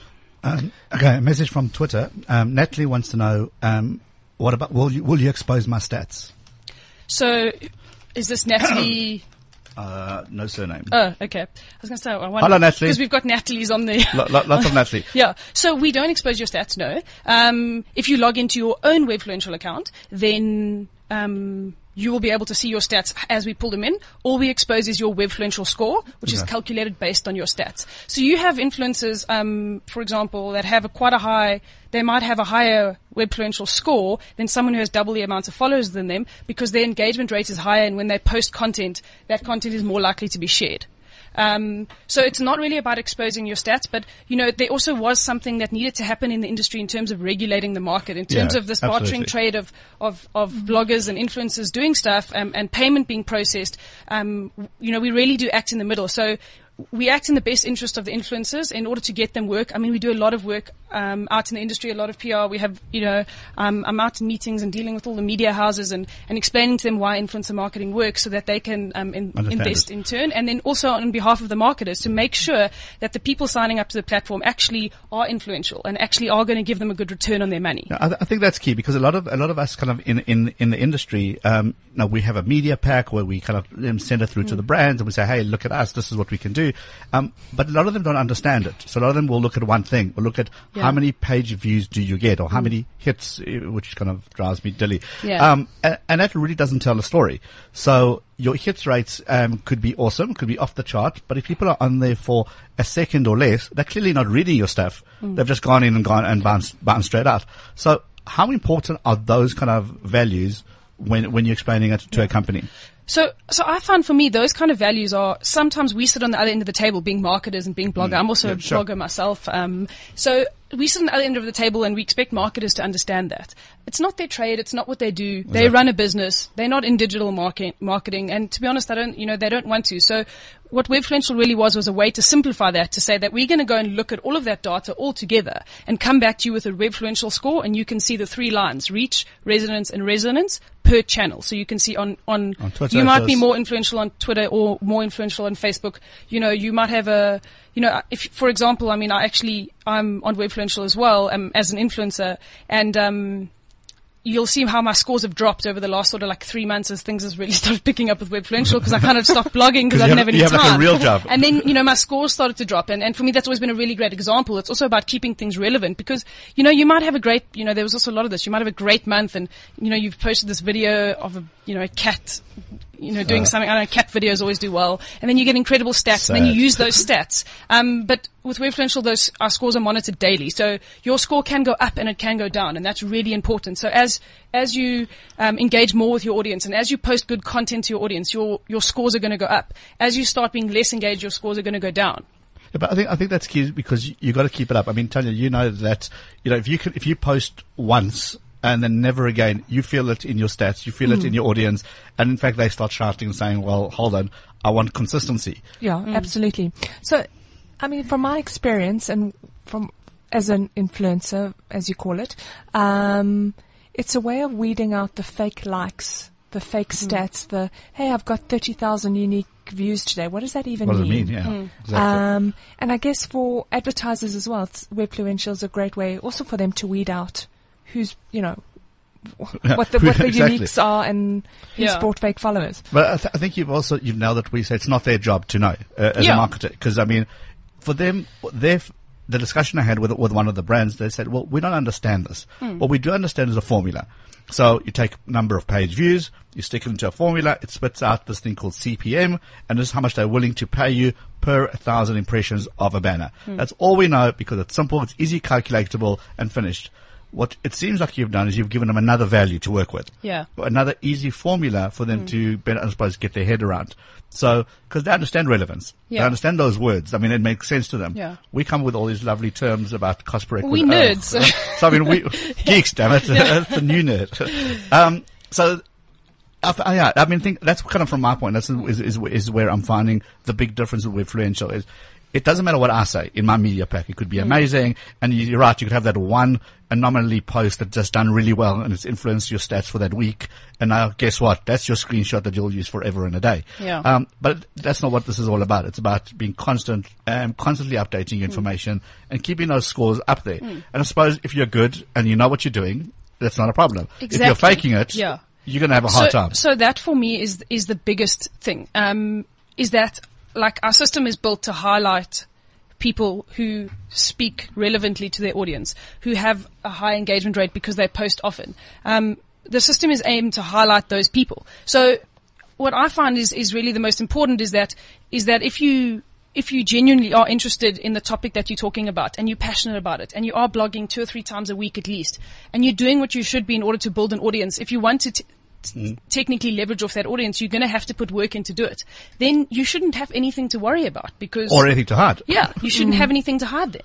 Um, okay, a message from Twitter. Um, Natalie wants to know, um, what about, will you, will you expose my stats? So is this Natalie? Uh, no surname. Oh, okay. I was going to say, I wonder. Hello, Natalie. Because we've got Natalie's on there. Lo- lots of Natalie. Yeah. So we don't expose your stats, no. Um, if you log into your own Webfluential account, then um, you will be able to see your stats as we pull them in. All we expose is your Webfluential score, which is calculated based on your stats. So you have influencers, um, for example, that have a quite a high, they might have a higher Webfluential score than someone who has double the amount of followers than them because their engagement rate is higher and when they post content, that content is more likely to be shared. Um, so it's not really about exposing your stats, but you know there also was something that needed to happen in the industry in terms of regulating the market, in terms Yeah, of this bartering absolutely. trade of of, of bloggers and influencers doing stuff um, and payment being processed. Um, you know we really do act in the middle. So we act in the best interest of the influencers in order to get them work. I mean, we do a lot of work um, out in the industry, a lot of PR. We have, you know, um, I'm out in meetings and dealing with all the media houses and, and explaining to them why influencer marketing works so that they can um, in, invest it. in turn. And then also on behalf of the marketers to make sure that the people signing up to the platform actually are influential and actually are going to give them a good return on their money. Yeah, I, th- I think that's key because a lot of a lot of us kind of in in in the industry, um, now we have a media pack where we kind of um, send it through to the brands and we say, hey, look at us, this is what we can do. Um, but a lot of them don't understand it. So a lot of them will look at one thing, will look at Yeah. How many page views do you get or how many hits, uh, which kind of drives me dilly. Yeah. Um, and, and that really doesn't tell a story. So your hits rates um, could be awesome, could be off the chart, but if people are on there for a second or less, they're clearly not reading your stuff. They've just gone in and gone and bounced, bounced straight out. So how important are those kind of values when when you're explaining it to a company? So, so I find for me those kind of values are sometimes we sit on the other end of the table, being marketers and being blogger. I'm also Yeah, a sure. blogger myself. Um, so we sit on the other end of the table and we expect marketers to understand that it's not their trade, it's not what they do. They run a business. They're not in digital market, marketing, and to be honest, I don't, you know, they don't want to. So what Webfluential really was was a way to simplify that to say that we're going to go and look at all of that data all together and come back to you with a Webfluential score, and you can see the three lines: reach, resonance, and resonance per channel. So you can see on on, On Twitter, you might be more influential on Twitter or more influential on Facebook. You know, you might have a, you know, if, for example, I mean, I actually, I'm on Webfluential as well, um, as an influencer and, um, You'll see how my scores have dropped over the last sort of like three months as things has really started picking up with Webfluential because I kind of stopped blogging because I didn't have- have any you have like a real job. And then, you know, my scores started to drop. And, and for me, that's always been a really great example. It's also about keeping things relevant because, you know, you might have a great, you know, there was also a lot of this. You might have a great month and, you know, you've posted this video of a, you know, a cat, you know, doing something. I don't know, cat videos always do well. And then you get incredible stats and then you use those stats. Um, but with Webfluential, those, our scores are monitored daily. So your score can go up and it can go down. And that's really important. So as, as you, um, engage more with your audience and as you post good content to your audience, your, your scores are going to go up. As you start being less engaged, your scores are going to go down. Yeah, but I think I think that's key because you, you got to keep it up. I mean, Tanya, you know that you know if you can if you post once and then never again, you feel it in your stats, you feel it in your audience, and in fact they start shouting and saying, "Well, hold on, I want consistency." Yeah, absolutely. So, I mean, from my experience and from as an influencer, as you call it, um, it's a way of weeding out the fake likes, the fake stats, the hey, I've got thirty thousand unique views today. What does that even What does it mean? mean? Yeah, exactly. Um, and I guess for advertisers as well, it's, Webfluential is a great way also for them to weed out who's, you know, what the, what the exactly. uniques are and who's Yeah. bought fake followers. But I, th- I think you've also you've nailed that we say it's not their job to know uh, as a marketer because I mean, for them, the discussion I had with with one of the brands, they said, "Well, we don't understand this. Hmm. What we do understand is a formula. So you take number of page views, you stick it into a formula, it spits out this thing called CPM, and this is how much they're willing to pay you per thousand impressions of a banner. Hmm. That's all we know because it's simple, it's easy, calculatable, and finished." What it seems like you've done is you've given them another value to work with Yeah. another easy formula for them to, better, I suppose, get their head around. So, because they understand relevance, they understand those words. I mean, it makes sense to them. Yeah. We come with all these lovely terms about cost per We nerds. so I mean, we geeks, damn it, That's the new nerd. Um, so. I yeah, I mean, think that's kind of from my point. That's is, is is where I'm finding the big difference with Fluential is. It doesn't matter what I say in my media pack. It could be amazing, and you- you're right. You could have that one anomaly post that just done really well, and it's influenced your stats for that week. And now, guess what? That's your screenshot that you'll use forever and a day. Yeah. Um, but that's not what this is all about. It's about being constant, um, constantly updating your information and keeping those scores up there. And I suppose if you're good and you know what you're doing, that's not a problem. Exactly. If you're faking it, Yeah. you're going to have a hard so, time. So that for me is is the biggest thing. Um, is that like our system is built to highlight people who speak relevantly to their audience, who have a high engagement rate because they post often. Um, the system is aimed to highlight those people. So what I find is, is really the most important is that, is that if you, if you genuinely are interested in the topic that you're talking about and you're passionate about it and you are blogging two or three times a week at least and you're doing what you should be in order to build an audience, if you want to t- t- technically leverage off that audience, you're going to have to put work in to do it. Then you shouldn't have anything to worry about because, Or anything to hide. yeah, you shouldn't have anything to hide then.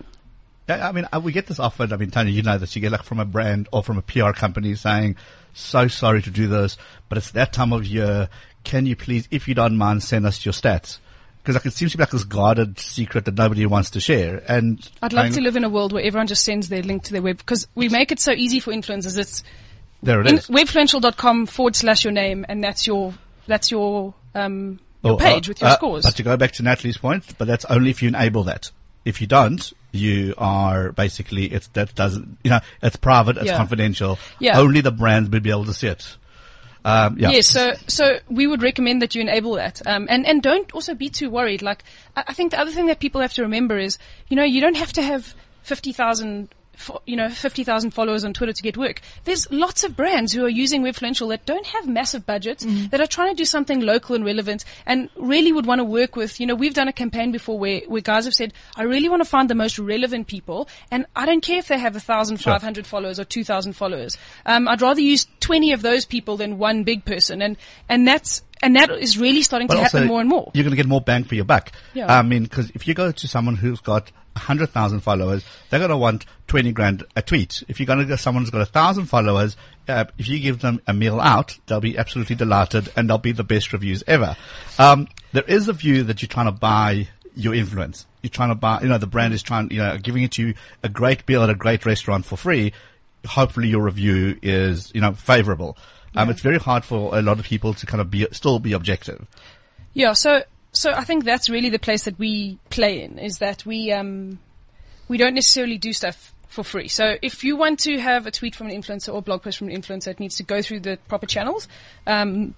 Yeah, I mean, uh, we get this often. I mean, Tony, you know this. You get like from a brand or from a PR company saying, so sorry to do this, but it's that time of year. Can you please, if you don't mind, send us your stats? Because like, it seems to be like this guarded secret that nobody wants to share. And I'd love I- to live in a world where everyone just sends their link to their web because we make it so easy for influencers. It's There it in, is. webfluential.com forward slash your name and that's your, that's your, um, your Oh, page uh, with your uh, scores. But to go back to Natalie's point, but that's only if you enable that. If you don't, you are basically, it's, that doesn't, you know, it's private, it's Yeah. confidential. Yeah. Only the brand will be able to see it. Um, yeah. Yes, so so we would recommend that you enable that, um, and and don't also be too worried. Like I, I think the other thing that people have to remember is, you know, you don't have to have fifty thousand. You know, 50,000 followers on Twitter to get work. There's lots of brands who are using Webfluential that don't have massive budgets, that are trying to do something local and relevant and really would want to work with, you know, we've done a campaign before where, where guys have said, I really want to find the most relevant people and I don't care if they have 1,500 followers or 2,000 followers. Um, I'd rather use 20 of those people than one big person and, and that's, and that is really starting But to happen more and more. You're going to get more bang for your buck. Yeah. I mean, because if you go to someone who's got 100,000 followers, they're going to want 20 grand a tweet. If you're going to go someone who's got 1,000 followers, uh, if you give them a meal out, they'll be absolutely delighted and they'll be the best reviews ever. Um, there is a view that you're trying to buy your influence. You're trying to buy, you know, the brand is trying, you know, giving it to you a great meal at a great restaurant for free. Hopefully your review is, you know, favorable. Um, it's very hard for a lot of people to kind of be, still be objective. Yeah, so so I think that's really the place that we play in is that we um we don't necessarily do stuff for free. So if you want to have a tweet from an influencer or blog post from an influencer, it needs to go through the proper channels. Um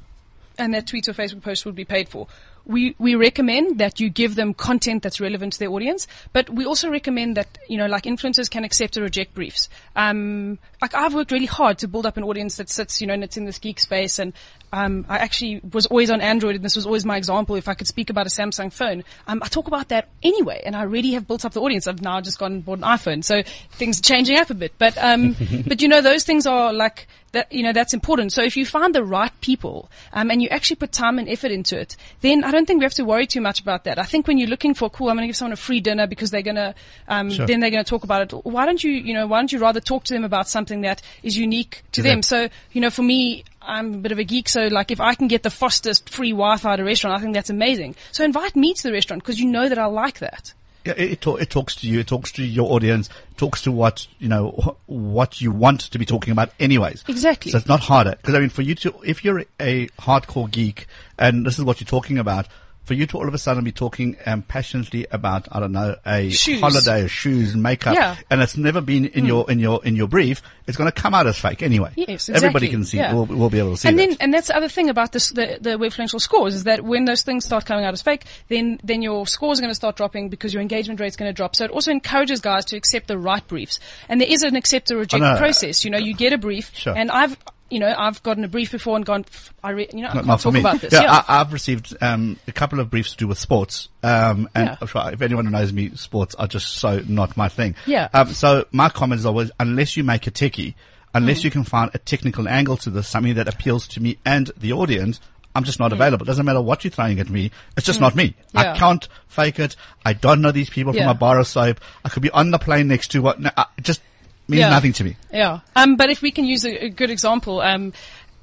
and that tweet or Facebook post would be paid for. We we recommend that you give them content that's relevant to their audience, but we also recommend that you know like influencers can accept or reject briefs. Um, like I've worked really hard to build up an audience that sits you know and it's in this geek space, and um, I actually was always on Android, and this was always my example. If I could speak about a Samsung phone, um, I talk about that anyway, and I already have built up the audience. I've now just gone and bought an iPhone, so things are changing up a bit. But um, but you know those things are like that you know that's important. So if you find the right people um, and you actually put time and effort into it, then I don't think we have to worry too much about that. I think when you're looking for cool, I'm going to give someone a free dinner because they're going to um, Sure. then they're going to talk about it. Why don't you you know why don't you rather talk to them about something that is unique to, To them? them. So you know for me. I'm a bit of a geek, so like if I can get the fastest free Wi-Fi at a restaurant, I think that's amazing. So invite me to the restaurant because you know that I like that. Yeah, it, it, ta- it talks to you. It talks to your audience. Talks to what you know, what you want to be talking about, anyways. Exactly. So it's not harder because I mean, for you to, if you're a hardcore geek and this is what you're talking about, for you to all of a sudden be talking um, passionately about, I don't know, a Shoes. holiday, shoes, makeup, Yeah. And it's never been in your in your in your brief, it's going to come out as fake anyway. Yes, exactly. Everybody can see. Yeah. Will, will be able to see and that. then, and that's the other thing about this, the, the Webfluential scores is that when those things start coming out as fake, then, then your scores are going to start dropping because your engagement rate's going to drop. So it also encourages guys to accept the right briefs. And there is an accept or reject Oh, no. process. You know, you get a brief Sure. and I've, you know, I've gotten a brief before and gone, I re- you know, I Not, not talk me. about this. Yeah, Yeah. I, I've received um, a couple of briefs to do with sports, um, and Yeah. If anyone who knows me, sports are just so not my thing. Yeah. Um, so my comment is always, unless you make a techie, unless Mm. you can find a technical angle to this, something that appeals to me and the audience. I'm just not available. It doesn't matter what you're throwing at me. It's just not me. Yeah. I Mm. Can't fake it. I don't know these people Yeah. from a bar of soap. I could be on the plane next to what, no, it just means Yeah. nothing to me. Yeah. Um, but if we can use a, a good example, um,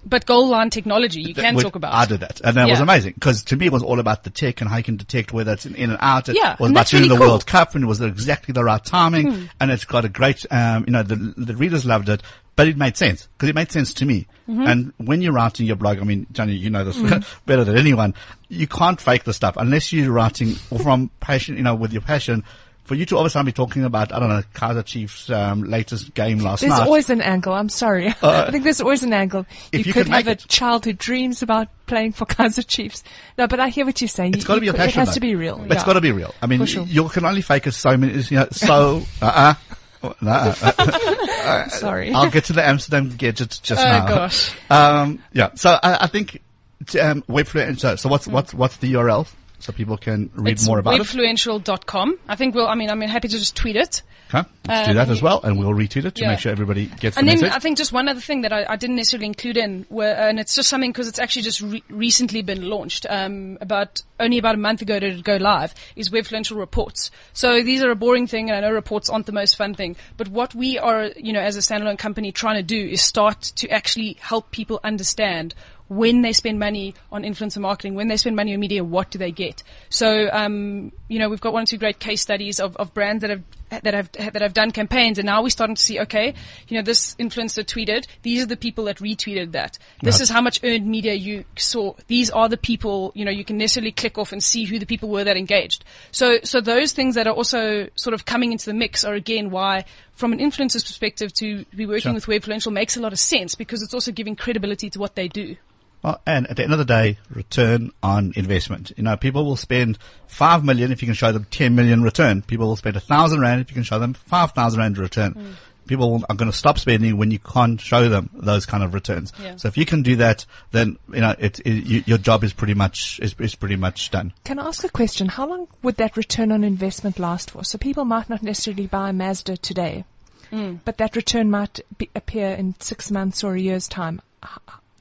but goal line technology, you can talk about. I did that, and that was amazing because to me it was all about the tech and how you can detect whether it's in, in and out. It Yeah, was about doing really the cool. World Cup and it was exactly the right timing, and it's got a great, um, you know, the the readers loved it, but it made sense because it made sense to me. Mm-hmm. And when you're writing your blog, I mean, Johnny, you know this Hmm. better than anyone. You can't fake the stuff unless you're writing from passion, you know, with your passion. For you to all of a sudden be talking about, I don't know, Kaiser Chiefs' um, latest game last There's night. always an angle. I'm sorry. I think there's always an angle. if you could have a it- child who dreams about playing for Kaiser Chiefs. No, but I hear what you're saying. It's got to be You a passion. It has though. to be real. But It's Yeah. got to be real. I mean, sure. you can only fake it so many, you know, so, uh-uh. Uh, Sorry. I'll get to the Amsterdam gadgets just Oh, now. gosh. Um, yeah. So I, I think um, Webfluential. So what's Hmm. what's what's the URL so people can read it's more about it? webfluential.com. I think we'll, I mean, I'm happy to just tweet it. Okay, let's do Um, that as well, and we'll retweet it to yeah. make sure everybody gets the And then message. I think just one other thing that I, I didn't necessarily include in, were, and it's just something because it's actually just re- recently been launched. Um, about only about a month ago did it go live. Is Webfluential reports. So these are a boring thing, and I know reports aren't the most fun thing. But what we are, you know, as a standalone company trying to do is start to actually help people understand when they spend money on influencer marketing, when they spend money on media, what do they get? So, um, you know, we've got one or two great case studies of, of brands that have that have that have done campaigns, and now we're starting to see, okay, you know, this influencer tweeted, these are the people that retweeted that. This Right. is how much earned media you saw. These are the people, you know, you can necessarily click off and see who the people were that engaged. So, so those things that are also sort of coming into the mix are again why, from an influencer's perspective, to be working Sure. with Webfluential makes a lot of sense because it's also giving credibility to what they do. Well, and at the end of the day, return on investment. You know, people will spend five million if you can show them ten million return. People will spend a thousand rand if you can show them five thousand rand return. Mm. People are going to stop spending when you can't show them those kind of returns. Yeah. So if you can do that, then you know it, it, you, your job is pretty much is, is pretty much done. Can I ask a question? How long would that return on investment last for? So people might not necessarily buy a Mazda today, Mm. but that return might be, appear in six months or a year's time.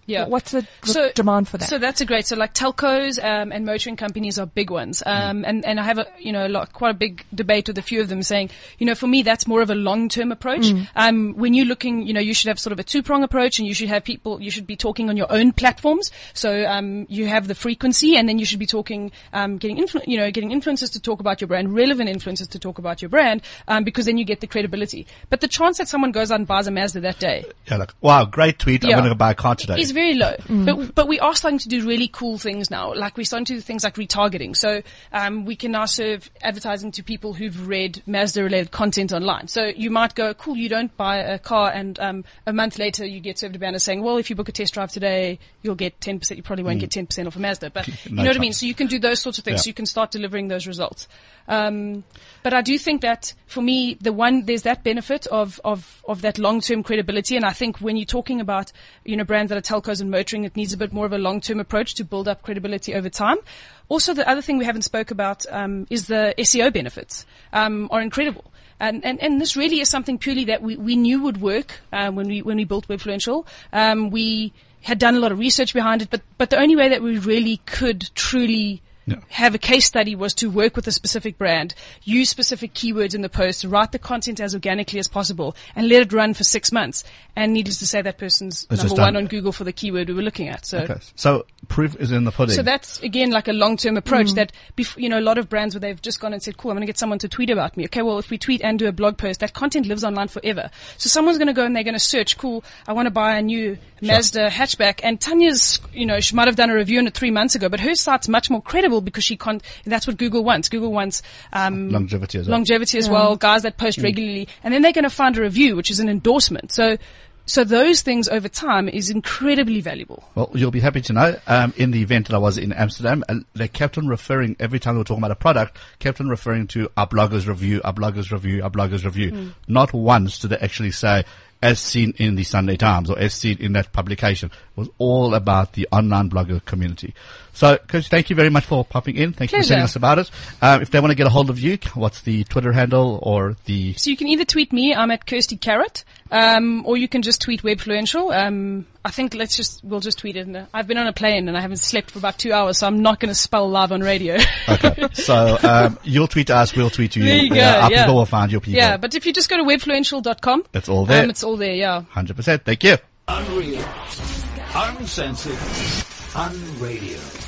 Yeah. What's the re- demand for that? So that's a great. So like telcos um, and motoring companies are big ones, um, and and I have a you know a lot, quite a big debate with a few of them saying you know for me that's more of a long term approach. Mm. Um, when you're looking, you know, you should have sort of a two prong approach, and you should have people. You should be talking on your own platforms. So um, you have the frequency, and then you should be talking, um, getting influ- you know, getting influencers to talk about your brand, relevant influencers to talk about your brand, um, because then you get the credibility. But the chance that someone goes out and buys a Mazda that day Yeah, like wow, great tweet. I'm going to buy a car today. is very low. But but we are starting to do really cool things now. Like we're starting to do things like retargeting. So um, we can now serve advertising to people who've read Mazda related content online. So you might go, cool, you don't buy a car, and um, a month later you get served a banner saying, well, if you book a test drive today, you'll get ten percent. You probably won't get ten percent off a Mazda, but you No know what I mean. So you can do those sorts of things. Yeah. So you can start delivering those results. Um, but I do think that for me, the one there's that benefit of of of that long term credibility, and I think when you're talking about you know brands that are and motoring, it needs a bit more of a long term approach to build up credibility over time. Also, the other thing we haven't spoke about um, is the SEO benefits um, are incredible. And, and, and this really is something purely that we, we knew would work uh, when we when we built Webfluential. Um, we had done a lot of research behind it, but but the only way that we really could truly Yeah. have a case study was to work with a specific brand, use specific keywords in the post, write the content as organically as possible, and let it run for six months. And needless to say, that person's It's number one on Google for the keyword we were looking at. So. okay. So proof is in the pudding. So that's again like a long-term approach that, bef- you know, a lot of brands where they've just gone and said, "Cool, I'm going to get someone to tweet about me." Okay, well, if we tweet and do a blog post, that content lives online forever. So someone's going to go and they're going to search, "Cool, I want to buy a new Mazda hatchback." And Tanya's, you know, she might have done a review on it three months ago, but her site's much more credible because she con- That's what Google wants. Google wants um, Longevity as well. longevity as Yeah. well, guys that Mm. post regularly, and then they're going to find a review, which is an endorsement. So. So those things over time is incredibly valuable. Well, you'll be happy to know, um, in the event that I was in Amsterdam, uh, they kept on referring, every time they were talking about a product, kept on referring to our bloggers review, our bloggers review, our bloggers review. Hmm. Not once did they actually say, as seen in the Sunday Times or as seen in that publication. It was all about the online blogger community. So, Coach, thank you very much for popping in. Thank you for telling us about it. Um, if they want to get a hold of you, what's the Twitter handle or the So you can either tweet me, I'm at Kirsty Carrot, um, or you can just tweet Webfluential. Um, I think let's just, we'll just tweet it. Uh, I've been on a plane and I haven't slept for about two hours, so I'm not going to spell live on radio. Okay. so um, you'll tweet us, we'll tweet you. There you go, our yeah. people will find your people. yeah, but if you just go to webfluential.com, It's all there. Um, it's all there, yeah. 100%. Thank you. Unreal. Uncensored. Unradio.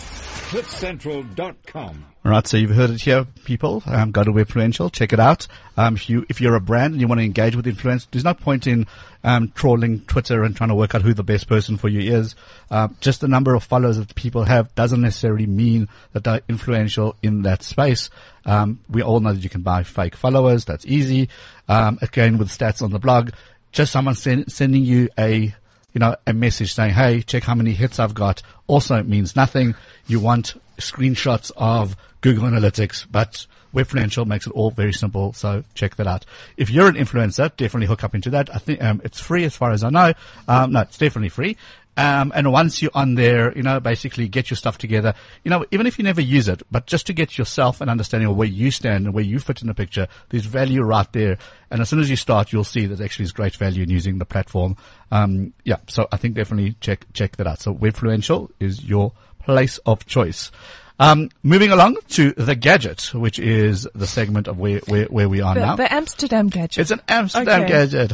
CliffCentral.com. All right, so you've heard it here, people. Um, go to Webfluential, check it out. Um, if you if you're a brand and you want to engage with influence, there's no point in um, trawling Twitter and trying to work out who the best person for you is. Um, just the number of followers that people have doesn't necessarily mean that they're influential in that space. Um, we all know that you can buy fake followers. That's easy. Um, again, with stats on the blog, just someone send, sending you a you know, a message saying, hey, check how many hits I've got also means nothing. You want screenshots of Google Analytics, but Webfluential makes it all very simple, so check that out. If you're an influencer, definitely hook up into that. I think um, it's free as far as I know. Um, no, it's definitely free. Um, and once you're on there, you know, basically get your stuff together. You know, even if you never use it, but just to get yourself an understanding of where you stand and where you fit in the picture, there's value right there. And as soon as you start, you'll see that actually is great value in using the platform. Um, yeah, so I think definitely check check that out. So Webfluential is your place of choice. Um, moving along to the gadget, which is the segment of where where, where we are The, now. the Amsterdam gadget. It's an Amsterdam Okay. gadget.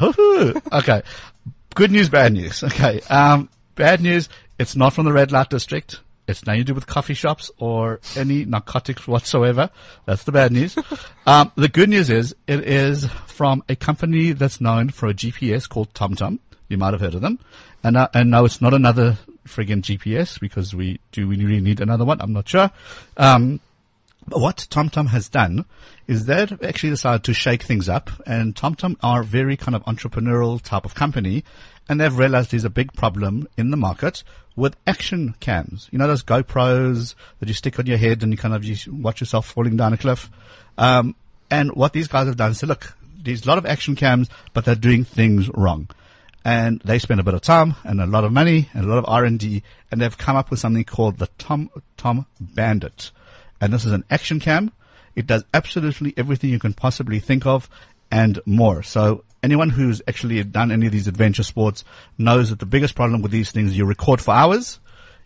Okay. Good news, bad news. Okay. Um, bad news. It's not from the red light district. It's nothing to do with coffee shops or any narcotics whatsoever. That's the bad news. um, the good news is it is from a company that's known for a GPS called TomTom. You might have heard of them. And, uh, and no, it's not another friggin' GPS because we do we really need another one? I'm not sure. Um, but what TomTom has done is they've actually decided to shake things up and TomTom are very kind of entrepreneurial type of company and they've realized there's a big problem in the market with action cams. You know those GoPros that you stick on your head and you kind of you watch yourself falling down a cliff. Um, and what these guys have done is look, there's a lot of action cams, but they're doing things wrong and they spend a bit of time and a lot of money and a lot of R&D and they've come up with something called the Tom Tom Bandit. And this is an action cam. It does absolutely everything you can possibly think of and more. So anyone who's actually done any of these adventure sports knows that the biggest problem with these things, you record for hours,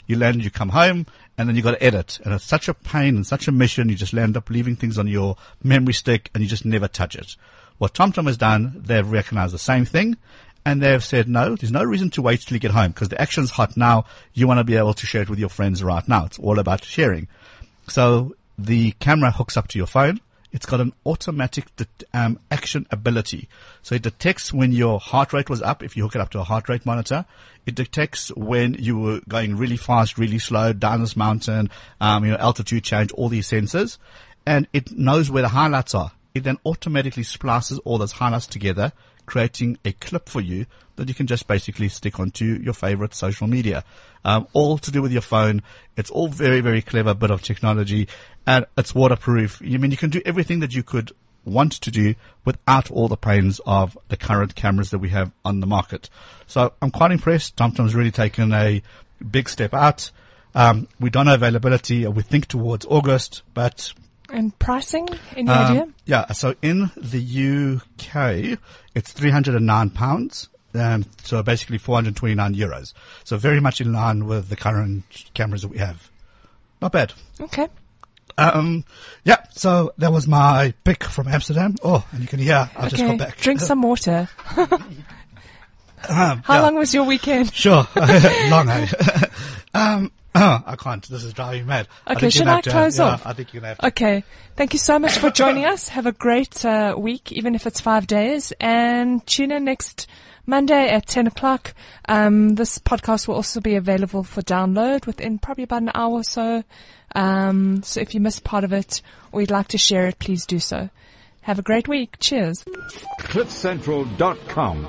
you land, you come home, and then you got to edit. And it's such a pain and such a mission. You just end up leaving things on your memory stick and you just never touch it. What TomTom has done, they've recognized the same thing and they've said, no, there's no reason to wait till you get home because the action's hot now. You want to be able to share it with your friends right now. It's all about sharing. So the camera hooks up to your phone. It's got an automatic um, action ability. So it detects when your heart rate was up if you hook it up to a heart rate monitor. It detects when you were going really fast, really slow down this mountain, um, you know, altitude change, all these sensors. And it knows where the highlights are. It then automatically splices all those highlights together, creating a clip for you that you can just basically stick onto your favorite social media. Um, all to do with your phone. It's all very, very clever bit of technology and it's waterproof. I mean, you can do everything that you could want to do without all the pains of the current cameras that we have on the market. So I'm quite impressed. TomTom's really taken a big step out. Um, we don't know availability. We think towards August, but and pricing? Any um, idea? Yeah, so in the UK, it's 309 pounds. Um, so basically 429 euros. So very much in line with the current cameras that we have. Not bad. Okay. Um, yeah, so that was my pick from Amsterdam. Oh, and you can hear, I just okay. got back. Drink some water. Um, How yeah. long was your weekend? Sure. Long, eh? um, I can't. This is driving me mad. Okay, think should you're I have to- close yeah, off? I think you're going to have to. Okay. Thank you so much for joining us. Have a great uh, week, even if it's five days. And tune in next Monday at 10 o'clock. Um, this podcast will also be available for download within probably about an hour or so. Um, so if you missed part of it or you'd like to share it, please do so. Have a great week. Cheers. CliffCentral.com